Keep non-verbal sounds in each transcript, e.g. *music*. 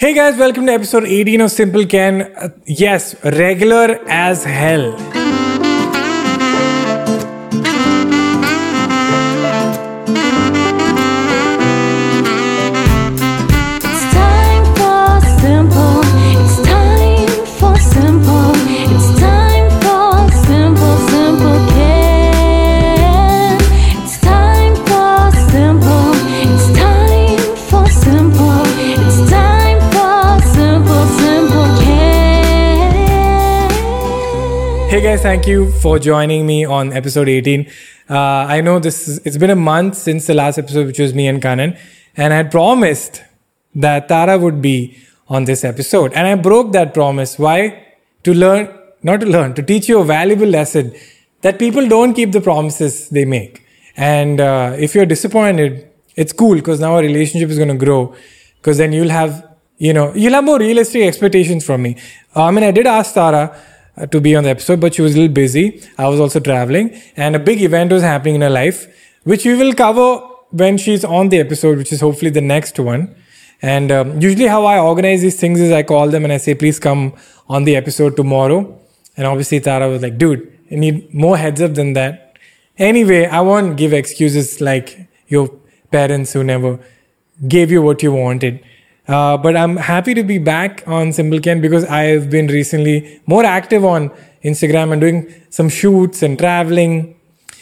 Hey guys, welcome to episode 18 of Simple Ken. Uh, yes, regular as hell. Hey guys, thank you for joining me on episode 18. Uh, I know this is, it's been a month since the last episode, which was me and Kanan, and I had promised that Tara would be on this episode, and I broke that promise. Why? To learn, not to learn, to teach you a valuable lesson that people don't keep the promises they make. And uh, if you're disappointed, it's cool because now our relationship is going to grow. Because then you'll have, you know, you'll have more realistic expectations from me. Uh, I mean, I did ask Tara to be on the episode, but she was a little busy. I was also traveling, and a big event was happening in her life, which we will cover when she's on the episode, which is hopefully the next one. And um, usually, how I organize these things is I call them and I say, please come on the episode tomorrow. And obviously, Tara was like, dude, I need more heads up than that. Anyway, I won't give excuses like your parents who never gave you what you wanted. Uh, but I'm happy to be back on Simple Ken because I've been recently more active on Instagram and doing some shoots and traveling.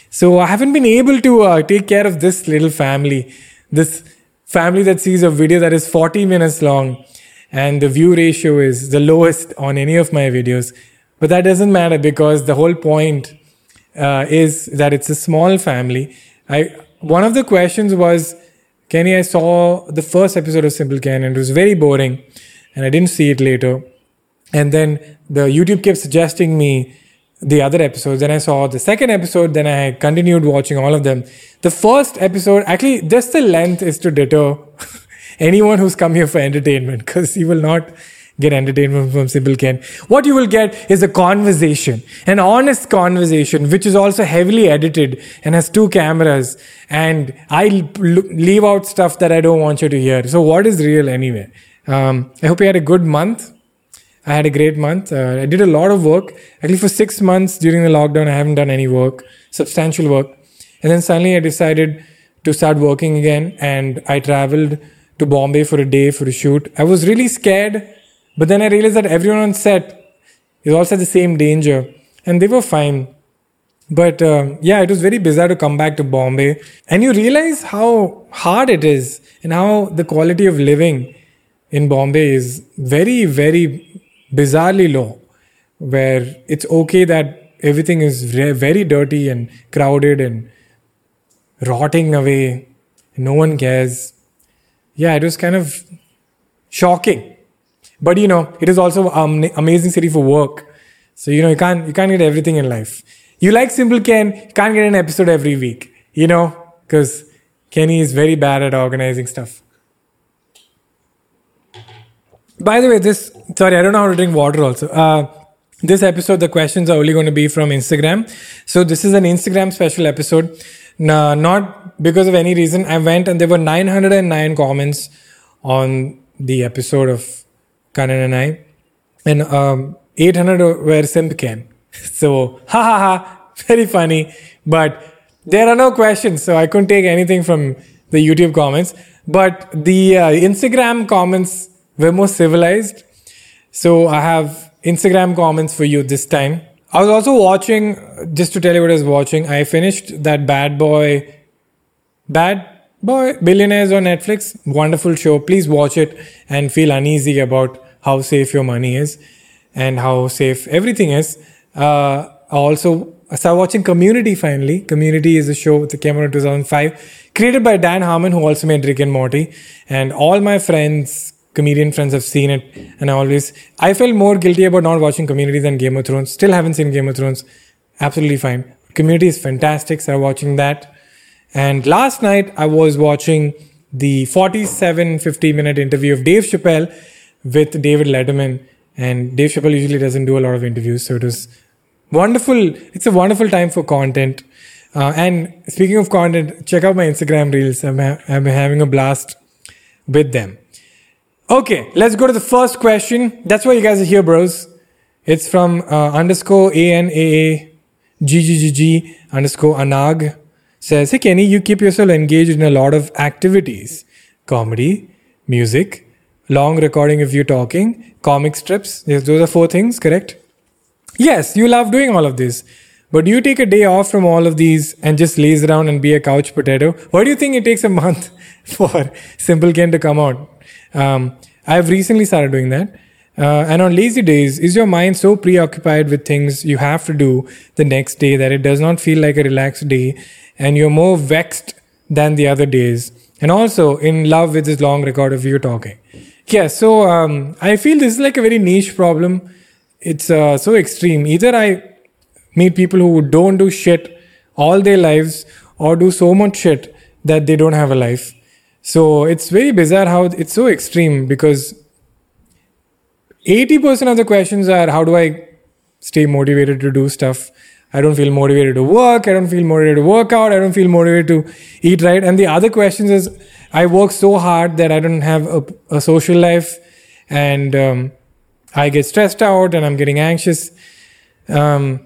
So I haven't been able to uh, take care of this little family, this family that sees a video that is 40 minutes long and the view ratio is the lowest on any of my videos. But that doesn't matter because the whole point uh, is that it's a small family. I one of the questions was, Kenny, I saw the first episode of Simple Ken and it was very boring, and I didn't see it later. And then the YouTube kept suggesting me the other episodes. Then I saw the second episode. Then I continued watching all of them. The first episode, actually, just the length is to deter *laughs* anyone who's come here for entertainment because you will not get entertainment from Simple Ken. What you will get is a conversation, an honest conversation, which is also heavily edited and has two cameras. And I leave out stuff that I don't want you to hear. So, what is real anyway? Um, I hope you had a good month. I had a great month. Uh, I did a lot of work. Actually, for six months during the lockdown, I haven't done any work, substantial work. And then suddenly I decided to start working again. And I traveled to Bombay for a day for a shoot. I was really scared, but then I realized that everyone on set is also the same danger. And they were fine. But uh, yeah, it was very bizarre to come back to Bombay. And you realize how hard it is and how the quality of living in Bombay is very, very bizarrely low, where it's okay that everything is ve- very dirty and crowded and rotting away. No one cares. Yeah, it was kind of shocking. But you know, it is also an amazing city for work. So you know, you can't you can't get everything in life. You like Simple Ken, you can't get an episode every week. You know, because Kenny is very bad at organizing stuff. By the way, this sorry, I don't know how to drink water. Also, uh, this episode, the questions are only going to be from Instagram. So this is an Instagram special episode. No, not because of any reason. I went and there were 909 comments on the episode of Kanan and I, and um, 800 were Simp Ken. *laughs* So ha ha ha, very funny. But there are no questions, so I couldn't take anything from the YouTube comments. But the uh, Instagram comments were more civilized. So I have Instagram comments for you this time. I was also watching, just to tell you what I was watching, I finished that Bad Boy, Bad Boy Billionaires on Netflix. Wonderful show. Please watch it and feel uneasy about how safe your money is and how safe everything is. Uh, also, I started watching Community finally. Community is a show that came out in 2005, created by Dan Harmon, who also made Rick and Morty. And all my friends, comedian friends, have seen it. And I always, I felt more guilty about not watching Community than Game of Thrones. Still haven't seen Game of Thrones. Absolutely fine. Community is fantastic. Started watching that. And last night I was watching the 47 50 minute interview of Dave Chappelle with David Letterman. And Dave Chappelle usually doesn't do a lot of interviews, so it was wonderful. It's a wonderful time for content. Uh, and speaking of content, check out my Instagram reels. I'm, ha- I'm having a blast with them. Okay, let's go to the first question. That's why you guys are here, bros. It's from uh, underscore A N A A G G G G underscore Anag. Says, Hey Kenny, you keep yourself engaged in a lot of activities comedy, music, long recording of you talking, comic strips. Yes, those are four things, correct? Yes, you love doing all of this. But do you take a day off from all of these and just laze around and be a couch potato? Why do you think it takes a month *laughs* for Simple Ken to come out? Um, I've recently started doing that. Uh, and on lazy days, is your mind so preoccupied with things you have to do the next day that it does not feel like a relaxed day and you're more vexed than the other days? And also in love with this long record of you talking. Yeah, so um, I feel this is like a very niche problem. It's uh, so extreme. Either I meet people who don't do shit all their lives or do so much shit that they don't have a life. So it's very bizarre how it's so extreme because 80% of the questions are how do I stay motivated to do stuff? I don't feel motivated to work. I don't feel motivated to work out. I don't feel motivated to eat right. And the other questions is I work so hard that I don't have a, a social life and um, I get stressed out and I'm getting anxious. Um,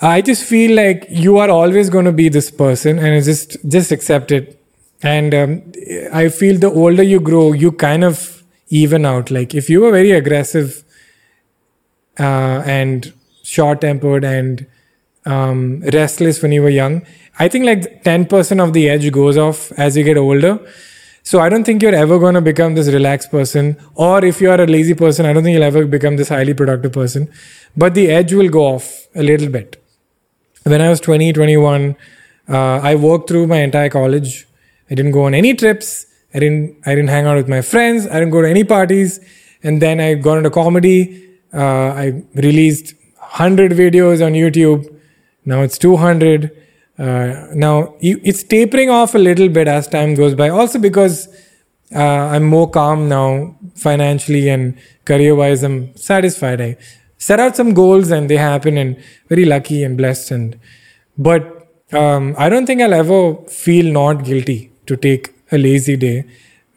I just feel like you are always going to be this person and just just accept it. And um, I feel the older you grow, you kind of even out. Like if you were very aggressive uh, and short tempered and um, restless when you were young, I think like 10% of the edge goes off as you get older. So I don't think you're ever going to become this relaxed person. Or if you are a lazy person, I don't think you'll ever become this highly productive person. But the edge will go off a little bit. When I was 20, 21, uh, I worked through my entire college. I didn't go on any trips. I didn't, I didn't hang out with my friends. I didn't go to any parties. And then I got into comedy. Uh, I released 100 videos on YouTube. Now it's 200. Uh, now it's tapering off a little bit as time goes by. Also because uh, I'm more calm now financially and career wise. I'm satisfied. I set out some goals and they happen and very lucky and blessed. And but um, I don't think I'll ever feel not guilty to take a lazy day.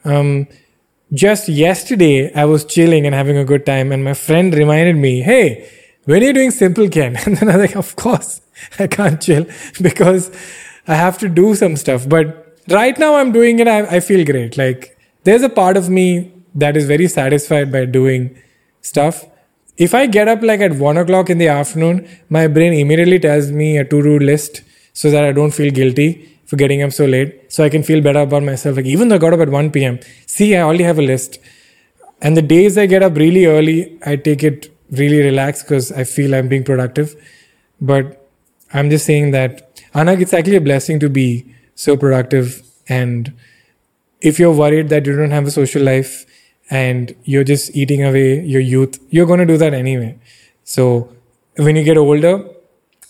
Um, just yesterday, I was chilling and having a good time, and my friend reminded me, "Hey, when are you doing Simple Ken? And *laughs* then I was like, "Of course." I can't chill *laughs* because I have to do some stuff. But right now I'm doing it. I, I feel great. Like there's a part of me that is very satisfied by doing stuff. If I get up like at one o'clock in the afternoon, my brain immediately tells me a to-do list so that I don't feel guilty for getting up so late. So I can feel better about myself. Like even though I got up at 1 p.m., see, I already have a list. And the days I get up really early, I take it really relaxed because I feel I'm being productive. But I'm just saying that, Anak, it's actually a blessing to be so productive. And if you're worried that you don't have a social life and you're just eating away your youth, you're going to do that anyway. So when you get older,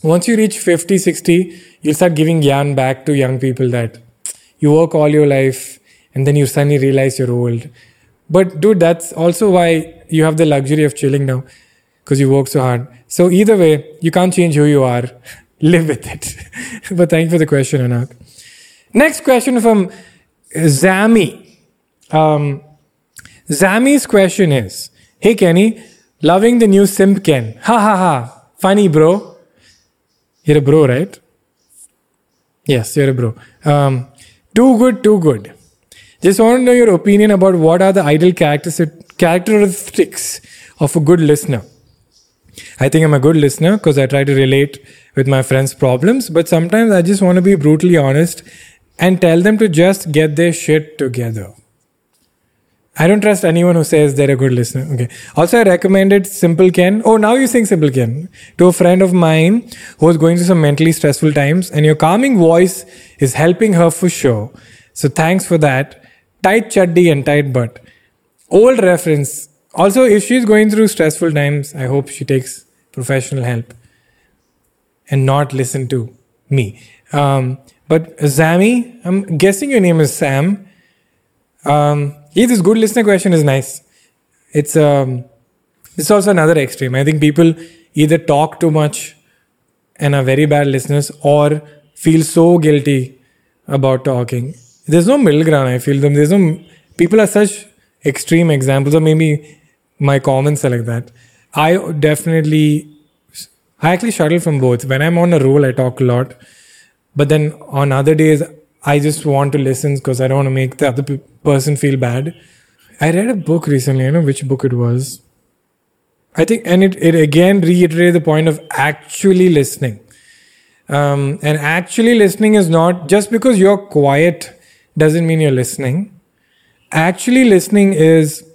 once you reach 50, 60, you'll start giving gyan back to young people that you work all your life and then you suddenly realize you're old. But dude, that's also why you have the luxury of chilling now because you work so hard. So either way, you can't change who you are. *laughs* live with it. *laughs* but thank you for the question, Anak. Next question from Zami. Um, Zami's question is Hey Kenny, loving the new Simp Ken. Ha ha ha. Funny, bro. You're a bro, right? Yes, you're a bro. Um, too good, too good. Just want to know your opinion about what are the ideal characteristics of a good listener. I think I'm a good listener because I try to relate with my friends' problems, but sometimes I just want to be brutally honest and tell them to just get their shit together. I don't trust anyone who says they're a good listener. Okay. Also, I recommended Simple Ken. Oh, now you sing Simple Ken to a friend of mine who was going through some mentally stressful times, and your calming voice is helping her for sure. So, thanks for that. Tight chuddy and tight butt. Old reference. Also, if she's going through stressful times, I hope she takes professional help and not listen to me. Um, but Zami, I'm guessing your name is Sam. Um, yeah, this good listener question is nice. It's um, it's also another extreme. I think people either talk too much and are very bad listeners, or feel so guilty about talking. There's no middle ground. I feel them. There's no people are such extreme examples, or maybe my comments are like that. I definitely, I actually shuttle from both. When I'm on a roll, I talk a lot, but then on other days, I just want to listen because I don't want to make the other pe- person feel bad. I read a book recently. I know which book it was. I think, and it, it again reiterated the point of actually listening. Um, and actually listening is not just because you're quiet doesn't mean you're listening. Actually listening is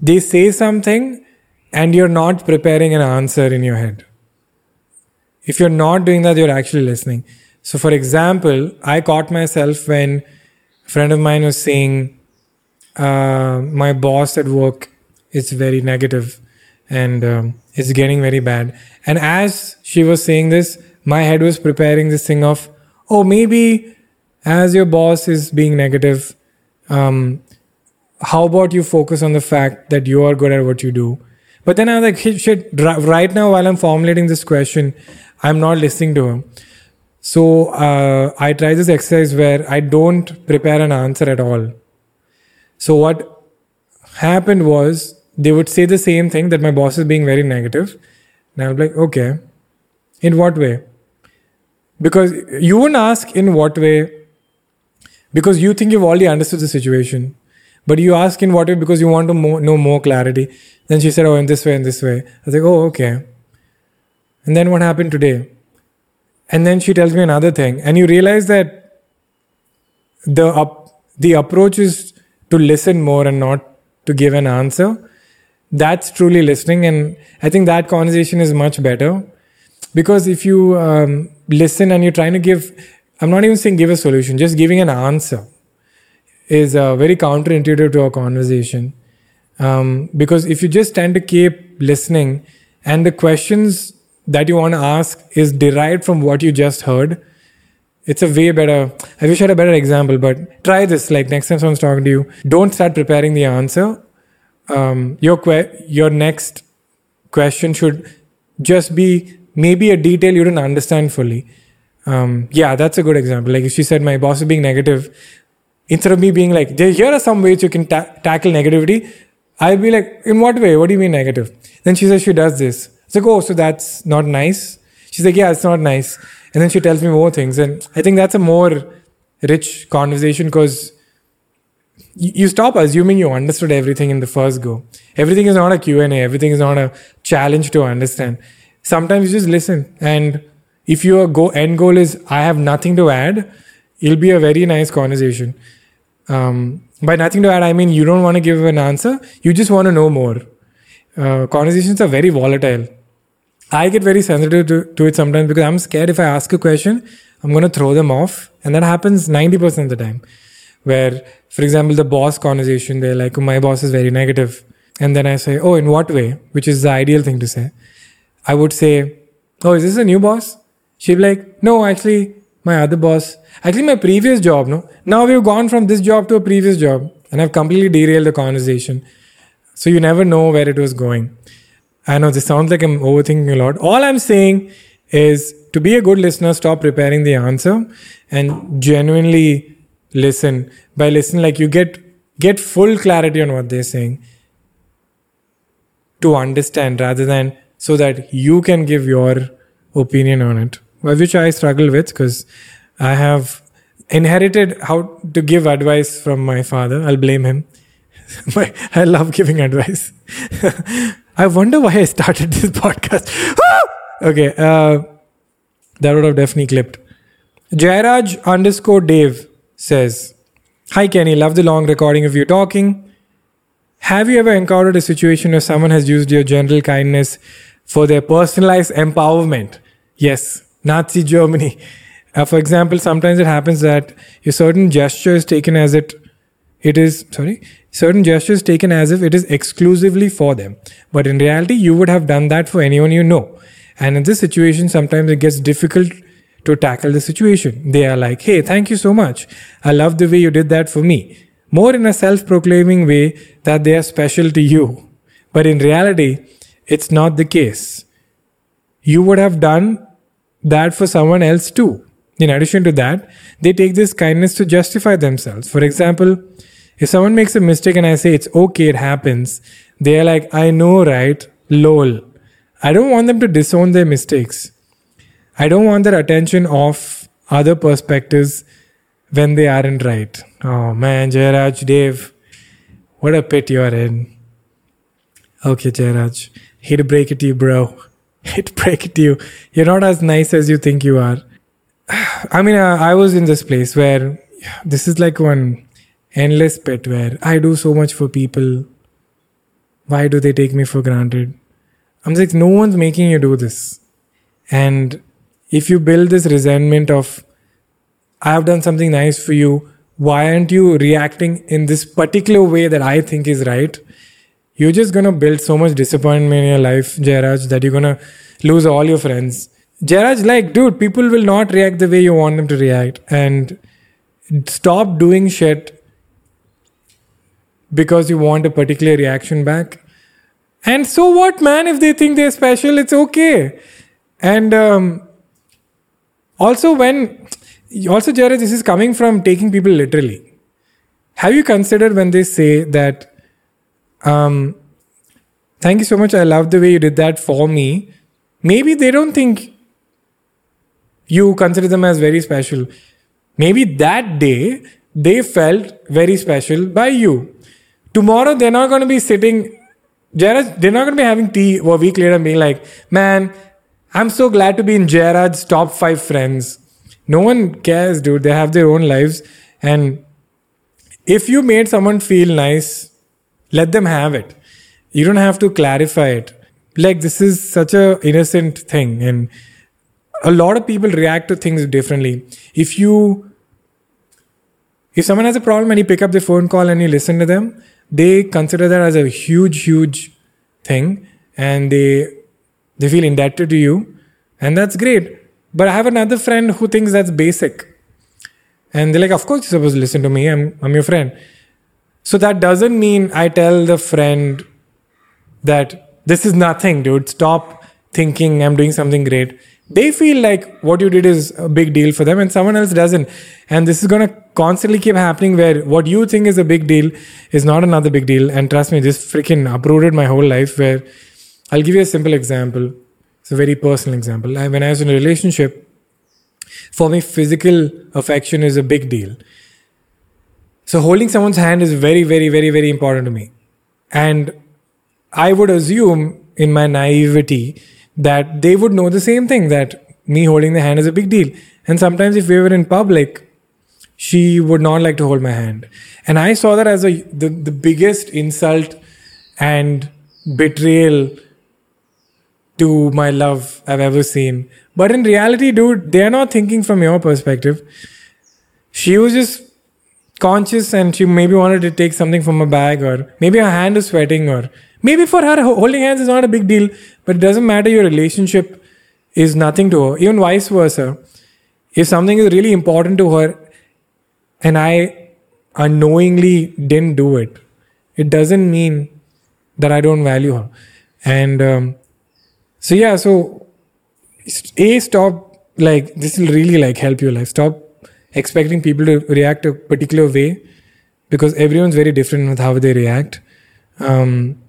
they say something and you're not preparing an answer in your head. If you're not doing that, you're actually listening. So, for example, I caught myself when a friend of mine was saying, uh, My boss at work is very negative and um, it's getting very bad. And as she was saying this, my head was preparing this thing of, Oh, maybe as your boss is being negative, um, how about you focus on the fact that you are good at what you do? But then I was like, shit, right now while I'm formulating this question, I'm not listening to him. So uh, I try this exercise where I don't prepare an answer at all. So what happened was they would say the same thing that my boss is being very negative. And I was like, okay, in what way? Because you wouldn't ask in what way because you think you've already understood the situation. But you ask in what way because you want to mo- know more clarity. Then she said, oh, in this way, in this way. I was like, oh, okay. And then what happened today? And then she tells me another thing. And you realize that the up, the approach is to listen more and not to give an answer. That's truly listening. And I think that conversation is much better because if you um, listen and you're trying to give, I'm not even saying give a solution, just giving an answer is uh, very counterintuitive to a conversation. Um, because if you just tend to keep listening and the questions that you want to ask is derived from what you just heard, it's a way better. I wish I had a better example, but try this. Like next time someone's talking to you, don't start preparing the answer. Um, your que- your next question should just be maybe a detail you didn't understand fully. Um, yeah, that's a good example. Like if she said my boss is being negative, instead of me being like, here are some ways you can ta- tackle negativity, I'll be like, in what way? What do you mean negative? Then she says she does this. It's like, oh, so that's not nice. She's like, yeah, it's not nice. And then she tells me more things, and I think that's a more rich conversation because you stop assuming you understood everything in the first go. Everything is not a Q&A. Everything is not a challenge to understand. Sometimes you just listen. And if your go end goal is, I have nothing to add, it'll be a very nice conversation. Um, by nothing to add, I mean you don't want to give an answer. You just want to know more. Uh, conversations are very volatile. I get very sensitive to, to it sometimes because I'm scared if I ask a question, I'm going to throw them off. And that happens 90% of the time. Where, for example, the boss conversation, they're like, my boss is very negative. And then I say, oh, in what way? Which is the ideal thing to say. I would say, oh, is this a new boss? She'd be like, no, actually, my other boss, actually, my previous job, no? Now we've gone from this job to a previous job. And I've completely derailed the conversation. So you never know where it was going. I know this sounds like I'm overthinking a lot. All I'm saying is to be a good listener, stop preparing the answer and genuinely listen. By listening, like you get get full clarity on what they're saying to understand rather than so that you can give your opinion on it. Which I struggle with because I have inherited how to give advice from my father. I'll blame him. *laughs* I love giving advice. *laughs* I wonder why I started this *laughs* podcast. okay, uh, that would have definitely clipped. Jairaj underscore Dave says, Hi Kenny, love the long recording of you talking. Have you ever encountered a situation where someone has used your general kindness for their personalized empowerment? Yes, Nazi Germany. Uh, for example, sometimes it happens that a certain gesture is taken as it it is sorry certain gestures taken as if it is exclusively for them. But in reality you would have done that for anyone you know. And in this situation sometimes it gets difficult to tackle the situation. They are like hey thank you so much. I love the way you did that for me. More in a self-proclaiming way that they are special to you. But in reality it's not the case. You would have done that for someone else too. In addition to that, they take this kindness to justify themselves. For example, If someone makes a mistake and I say it's okay, it happens, they're like, I know, right? Lol. I don't want them to disown their mistakes. I don't want their attention off other perspectives when they aren't right. Oh man, Jairaj, Dave, what a pit you're in. Okay, Jairaj, hate to break it to you, bro. *laughs* Break it to you. You're not as nice as you think you are. *sighs* I mean, uh, I was in this place where this is like one endless pit where I do so much for people. Why do they take me for granted? I'm like, no one's making you do this. And if you build this resentment of, I've done something nice for you, why aren't you reacting in this particular way that I think is right? You're just gonna build so much disappointment in your life, Jairaj, that you're gonna lose all your friends. Jairaj, like, dude, people will not react the way you want them to react. And stop doing shit because you want a particular reaction back. And so what, man? If they think they're special, it's okay. And um, also, when also, Jared, this is coming from taking people literally. Have you considered when they say that, um, thank you so much, I love the way you did that for me? Maybe they don't think you consider them as very special. Maybe that day they felt very special by you. Tomorrow they're not going to be sitting, Jairaj, they're not going to be having tea a week later and being like, man, I'm so glad to be in Jared's top five friends. No one cares, dude. They have their own lives. And if you made someone feel nice, let them have it. You don't have to clarify it. Like this is such a innocent thing and a lot of people react to things differently. If you if someone has a problem and you pick up the phone call and you listen to them, they consider that as a huge, huge thing and they they feel indebted to you. And that's great. But I have another friend who thinks that's basic. And they're like, of course you're supposed to listen to me. I'm I'm your friend. So that doesn't mean I tell the friend that this is nothing, dude. Stop thinking I'm doing something great. They feel like what you did is a big deal for them and someone else doesn't. And this is going to constantly keep happening where what you think is a big deal is not another big deal. And trust me, this freaking uprooted my whole life where I'll give you a simple example. It's a very personal example. When I was in a relationship, for me, physical affection is a big deal. So holding someone's hand is very, very, very, very important to me. And I would assume in my naivety that they would know the same thing that me holding the hand is a big deal. And sometimes if we were in public, she would not like to hold my hand. And I saw that as a the, the biggest insult and betrayal to my love I've ever seen. But in reality, dude, they're not thinking from your perspective. She was just conscious and she maybe wanted to take something from a bag or maybe her hand is sweating or maybe for her holding hands is not a big deal but it doesn't matter your relationship is nothing to her even vice versa. If something is really important to her and i unknowingly didn't do it it doesn't mean that i don't value her. And um, so yeah so a stop like this will really like help your life. Stop expecting people to react a particular way because everyone's very different with how they react. Um,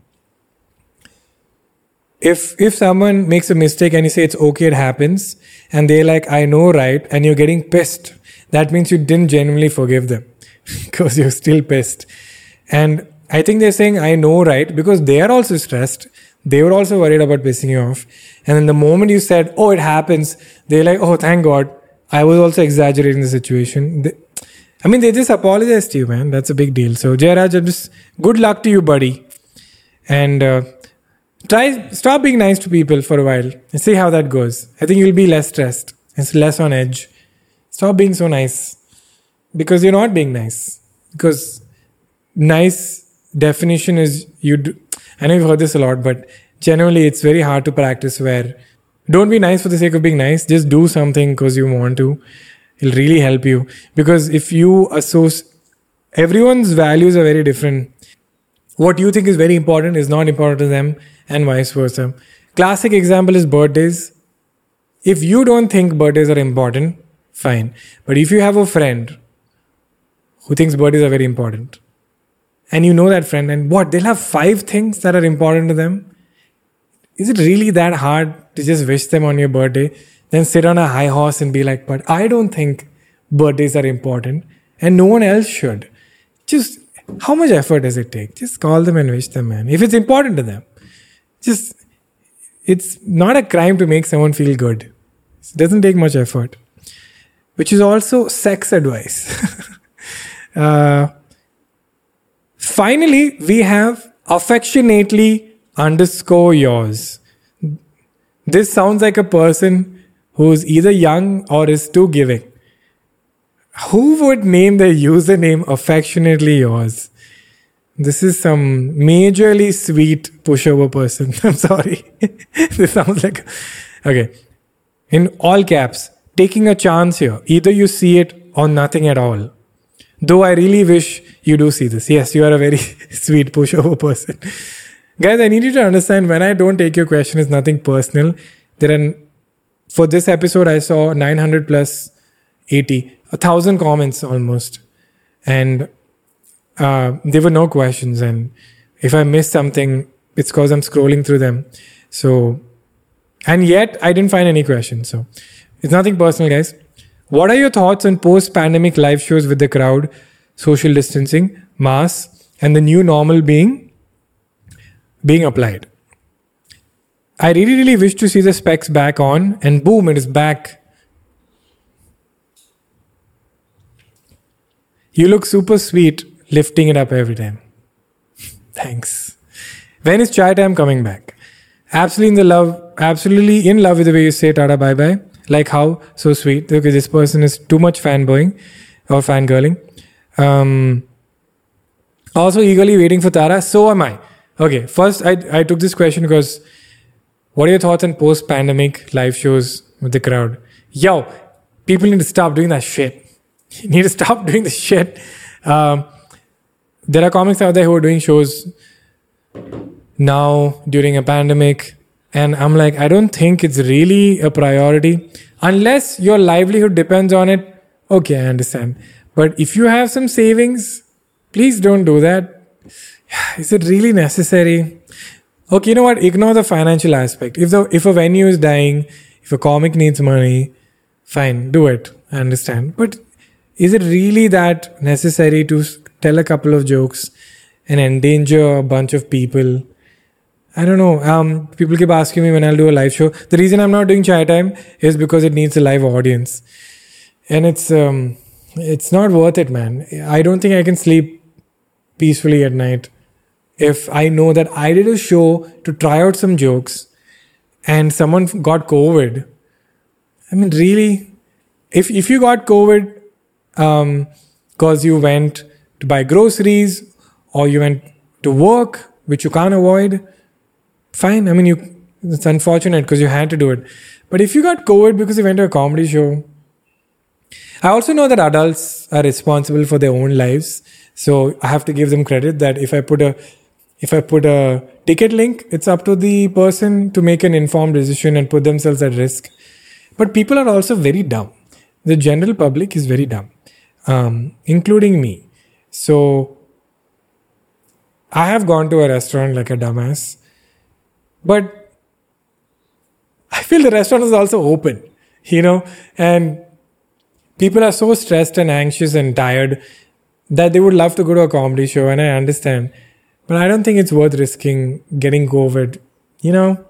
if if someone makes a mistake and you say it's okay, it happens, and they're like, I know, right, and you're getting pissed, that means you didn't genuinely forgive them *laughs* because you're still pissed. And I think they're saying, I know, right, because they are also stressed. They were also worried about pissing you off. And then the moment you said, Oh, it happens, they're like, Oh, thank God, I was also exaggerating the situation. I mean, they just apologized to you, man. That's a big deal. So, Jairaj, I'm just good luck to you, buddy. And uh, try stop being nice to people for a while and see how that goes. I think you'll be less stressed. It's less on edge. Stop being so nice because you're not being nice. Because nice definition is you. Do, I know you've heard this a lot, but generally it's very hard to practice where don't be nice for the sake of being nice. Just do something because you want to. It'll really help you. Because if you associate, everyone's values are very different. What you think is very important is not important to them, and vice versa. Classic example is birthdays. If you don't think birthdays are important, fine. But if you have a friend who thinks birthdays are very important, and you know that friend, and what they'll have five things that are important to them. Is it really that hard to just wish them on your birthday, then sit on a high horse and be like, but I don't think birthdays are important, and no one else should. Just how much effort does it take? Just call them and wish them, man. If it's important to them, just it's not a crime to make someone feel good. It doesn't take much effort, which is also sex advice. *laughs* uh, finally, we have affectionately underscore yours. This sounds like a person who's either young or is too giving. Who would name their username affectionately yours? This is some majorly sweet pushover person. *laughs* I'm sorry. *laughs* this sounds like. Okay. In all caps, taking a chance here. Either you see it or nothing at all. Though I really wish you do see this. Yes, you are a very *laughs* sweet pushover person. Guys, I need you to understand when I don't take your question, it's nothing personal. There are, for this episode, I saw 900 plus 80, a thousand comments almost. And uh, there were no questions. And if I miss something, it's because I'm scrolling through them. So, and yet I didn't find any questions. So it's nothing personal, guys. What are your thoughts on post pandemic live shows with the crowd, social distancing, mass, and the new normal being being applied? I really, really wish to see the specs back on, and boom, it is back. You look super sweet lifting it up every time. *laughs* Thanks. When is chai time coming back? Absolutely in the love, absolutely in love with the way you say Tata bye bye. Like how so sweet. Okay, this person is too much fanboying or fangirling. Um, also eagerly waiting for Tara. So am I. Okay, first I I took this question because what are your thoughts on post pandemic live shows with the crowd? Yo, people need to stop doing that shit. You *laughs* need to stop *laughs* doing this shit. Um, there are comics out there who are doing shows now during a pandemic and i'm like i don't think it's really a priority unless your livelihood depends on it okay i understand but if you have some savings please don't do that is it really necessary? Okay you know what? Ignore the financial aspect. If the if a venue is dying if a comic needs money fine do it. I understand. But is it really that necessary to tell a couple of jokes and endanger a bunch of people? I don't know. Um, people keep asking me when I'll do a live show. The reason I'm not doing chai time is because it needs a live audience, and it's um, it's not worth it, man. I don't think I can sleep peacefully at night if I know that I did a show to try out some jokes, and someone got COVID. I mean, really, if if you got COVID um, because you went to buy groceries or you went to work, which you can't avoid fine. I mean, you it's unfortunate because you had to do it. But if you got COVID because you went to a comedy show, I also know that adults are responsible for their own lives. So I have to give them credit that if I put a if I put a ticket link, it's up to the person to make an informed decision and put themselves at risk. But people are also very dumb. The general public is very dumb, um, including me. So I have gone to a restaurant like a dumbass but I feel the restaurant is also open, you know, and people are so stressed and anxious and tired that they would love to go to a comedy show, and I understand. But I don't think it's worth risking getting COVID, you know.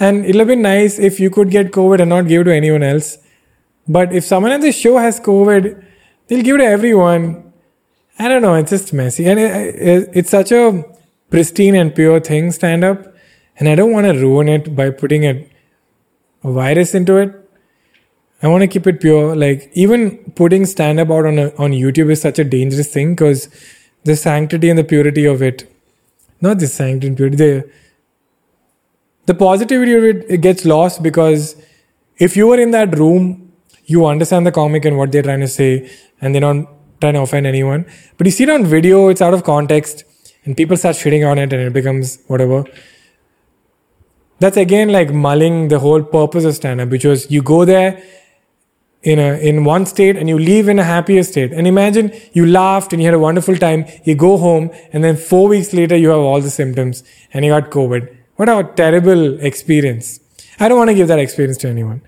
And it'll be nice if you could get COVID and not give it to anyone else. But if someone at the show has COVID, they'll give it to everyone. I don't know. It's just messy, and it, it, it's such a pristine and pure thing. Stand up and I don't want to ruin it by putting a, a virus into it. I want to keep it pure. Like even putting stand up out on a, on YouTube is such a dangerous thing because the sanctity and the purity of it, not the sanctity purity, the the positivity of it, it gets lost because if you were in that room, you understand the comic and what they're trying to say, and they're not trying to offend anyone. But you see it on video, it's out of context, and people start shitting on it, and it becomes whatever that's again like mulling the whole purpose of stand up, which was you go there in a in one state and you leave in a happier state. And imagine you laughed and you had a wonderful time. You go home and then four weeks later you have all the symptoms and you got COVID. What a terrible experience. I don't want to give that experience to anyone.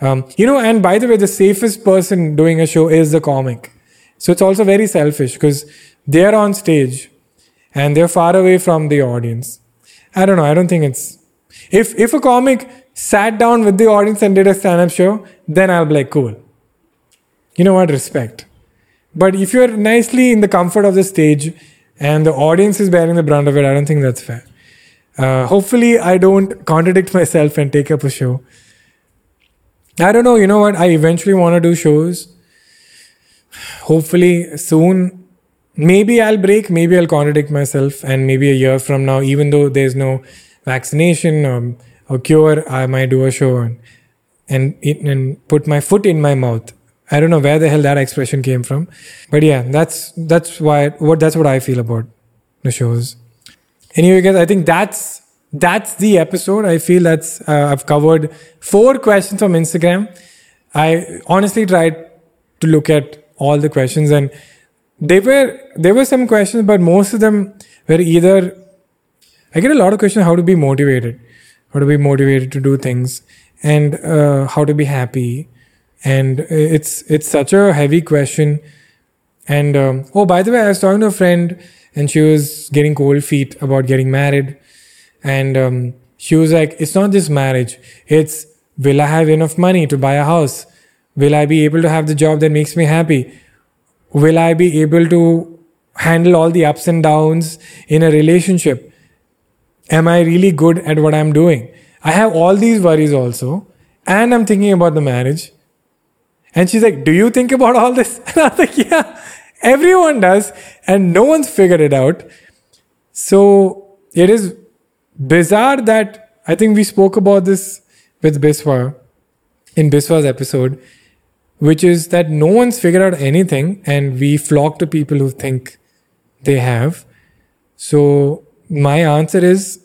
Um, you know, and by the way, the safest person doing a show is the comic. So it's also very selfish because they're on stage and they're far away from the audience. I don't know. I don't think it's if if a comic sat down with the audience and did a stand-up show, then I'll be like, cool. You know what? Respect. But if you're nicely in the comfort of the stage and the audience is bearing the brunt of it, I don't think that's fair. Uh, hopefully, I don't contradict *laughs* myself and take up a show. I don't know. You know what? I eventually want to do shows. Hopefully, soon. Maybe I'll break. Maybe I'll contradict myself. And maybe a year from now, even though there's no vaccination or, or cure, I might do a show and, and, and put my foot in my mouth. I don't know where the hell that expression came from, but yeah, that's that's why what that's what I feel about the shows. Anyway, guys, I think that's that's the episode. I feel that's uh, I've covered four questions from Instagram. I honestly tried to look at all the questions, and they were there were some questions, but most of them were either I get a lot of questions how to be motivated, how to be motivated to do things, and uh, how to be happy. And it's it's such a heavy question. And um, oh, by the way, I was talking to a friend, and she was getting cold feet about getting married, and um, she was like, "It's not just marriage. It's will I have enough money to buy a house? Will I be able to have the job that makes me happy? Will I be able to handle all the ups and downs in a relationship? Am I really good at what I'm doing? I have all these worries also, and I'm thinking about the marriage." And she's like, Do you think about all this? *laughs* And I was like, Yeah, everyone does. And no one's figured it out. So it is bizarre that I think we spoke about this with Biswa in Biswa's episode, which is that no one's figured out anything and we flock to people who think they have. So my answer is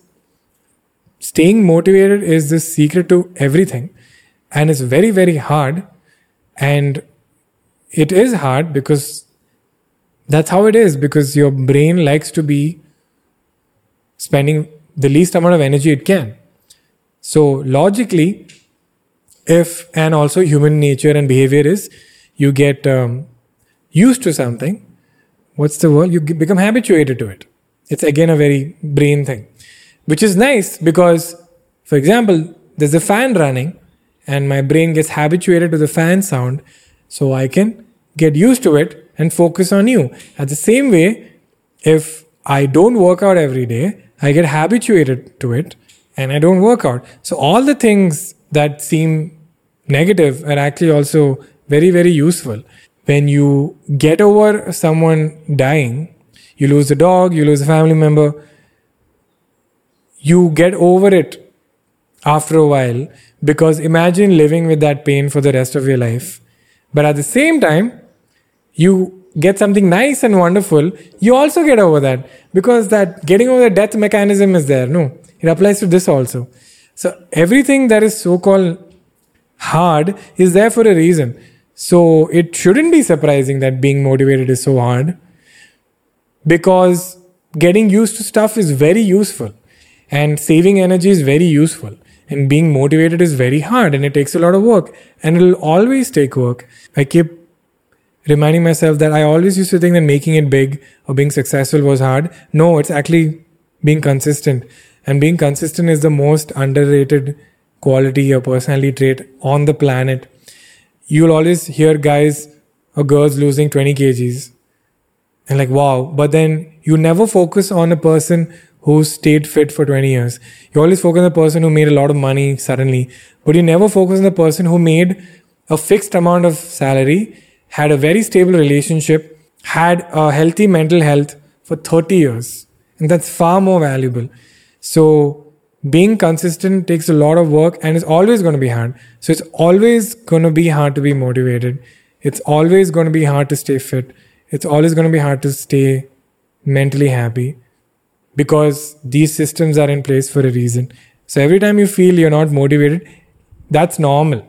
staying motivated is the secret to everything. And it's very, very hard. And it is hard because that's how it is, because your brain likes to be spending the least amount of energy it can. So, logically, if and also human nature and behavior is you get um, used to something, what's the word? You become habituated to it. It's again a very brain thing, which is nice because, for example, there's a fan running and my brain gets habituated to the fan sound, so I can get used to it and focus on you. At the same way, if I don't work out every day, I get habituated to it and I don't work out. So all the things that seem negative are actually also very, very useful. When you get over someone dying, you lose a dog, you lose a family member, you get over it after a while because imagine living with that pain for the rest of your life. But at the same time, you get something nice and wonderful, you also get over that because that getting over the death mechanism is there. No, it applies to this also. So everything that is so called hard is there for a reason. So it shouldn't be surprising that being motivated is so hard because getting used to stuff is very useful and saving energy is very useful and being motivated is very hard and it takes a lot of work and it'll always take work. I keep reminding myself that I always used to think that making it big or being successful was hard. No, it's actually being consistent. And being consistent is the most underrated quality or personality trait on the planet. You'll always hear guys or girls losing 20 kgs and like, wow. But then you never focus on a person who stayed fit for 20 years. You always focus on the person who made a lot of money suddenly, but you never focus on the person who made a fixed amount of salary, had a very stable relationship, had a healthy mental health for 30 years. And that's far more valuable. So being consistent takes a lot of work and it's always going to be hard. So it's always going to be hard to be motivated. It's always going to be hard to stay fit. It's always going to be hard to stay mentally happy because these systems are in place for a reason. So every time you feel you're not motivated, that's normal.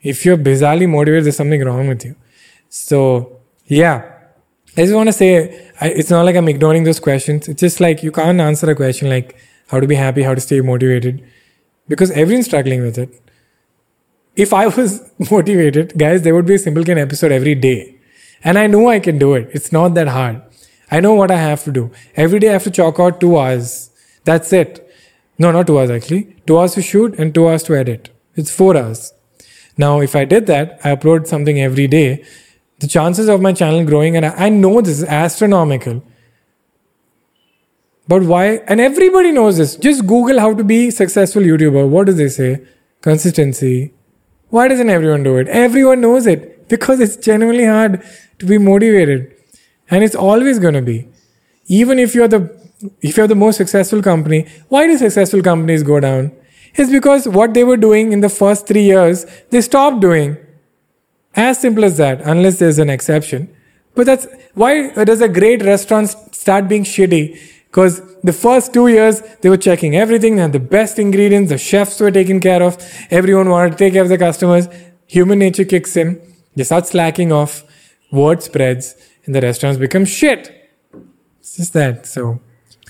If you're bizarrely motivated, there's something wrong with you. So, yeah. I just want to say, I, it's not like I'm ignoring those questions. It's just like you can't answer a question like how to be happy, how to stay motivated, because everyone's struggling with it. If I was *laughs* motivated, guys, there would be a Simple Ken episode every day. And I know I can do it. It's not that hard. I know what I have to do. Every day I have to chalk out two hours. That's it. No, not two hours actually. Two hours to shoot and two hours to edit. It's four hours. Now, if I did that, I upload something every day, the chances of my channel growing, and I, I know this is astronomical. But why? And everybody knows this. Just Google how to be successful YouTuber. What do they say? Consistency. Why doesn't everyone do it? Everyone knows it *laughs* because it's genuinely hard to be motivated, and it's always going to be. Even if you're the if you're the most successful company, why do successful companies go down? It's because what they were doing in the first three years, they stopped doing. As simple as that, unless there's an exception. But that's why does a great restaurant start being shitty? Because the first two years they were checking everything, they had the best ingredients, the chefs were taken care of, everyone wanted to take care of the customers. Human nature kicks in, they start slacking off, word spreads, and the restaurants become shit. It's just that. So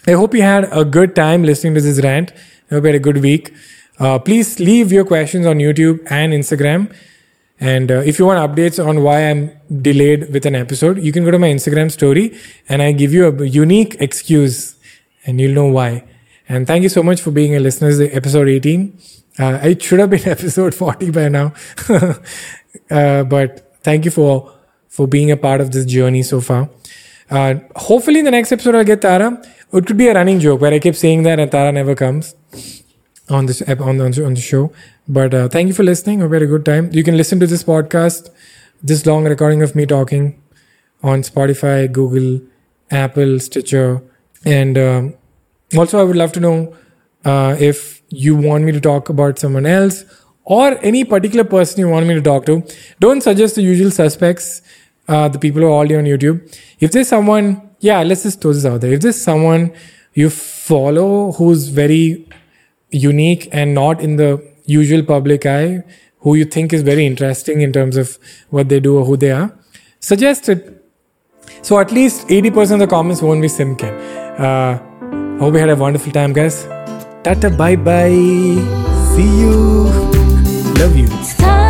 I hope you had a good time listening to this rant. I hope you had a good week. Uh, please leave your questions on YouTube and Instagram. And uh, if you want updates on why I'm delayed with an episode, you can go to my Instagram story and I give you a unique excuse and you'll know why. And thank you so much for being a listener. Is episode 18. Uh, it should have been *laughs* episode 40 by now. *laughs* uh, but thank you for, for being a part of this journey so far. Uh, hopefully, in the next episode, I'll get Tara. It could be a running joke where I keep saying that and Tara never comes on this on the, on the show. But uh, thank you for listening. Hope you had a good time. You can listen to this podcast, this long recording of me talking, on Spotify, Google, Apple, Stitcher, and um, also I would love to know uh, if you want me to talk about someone else or any particular person you want me to talk to. Don't suggest the usual suspects, uh, the people who are already on YouTube. If there's someone, yeah, let's just throw this out there. If there's someone you follow who's very unique and not in the usual public eye, who you think is very interesting in terms of what they do or who they are, suggest it. So at least 80% of the comments won't be Simple Ken. Uh, hope you had a wonderful time, guys. Tata, bye bye. See you. Love you.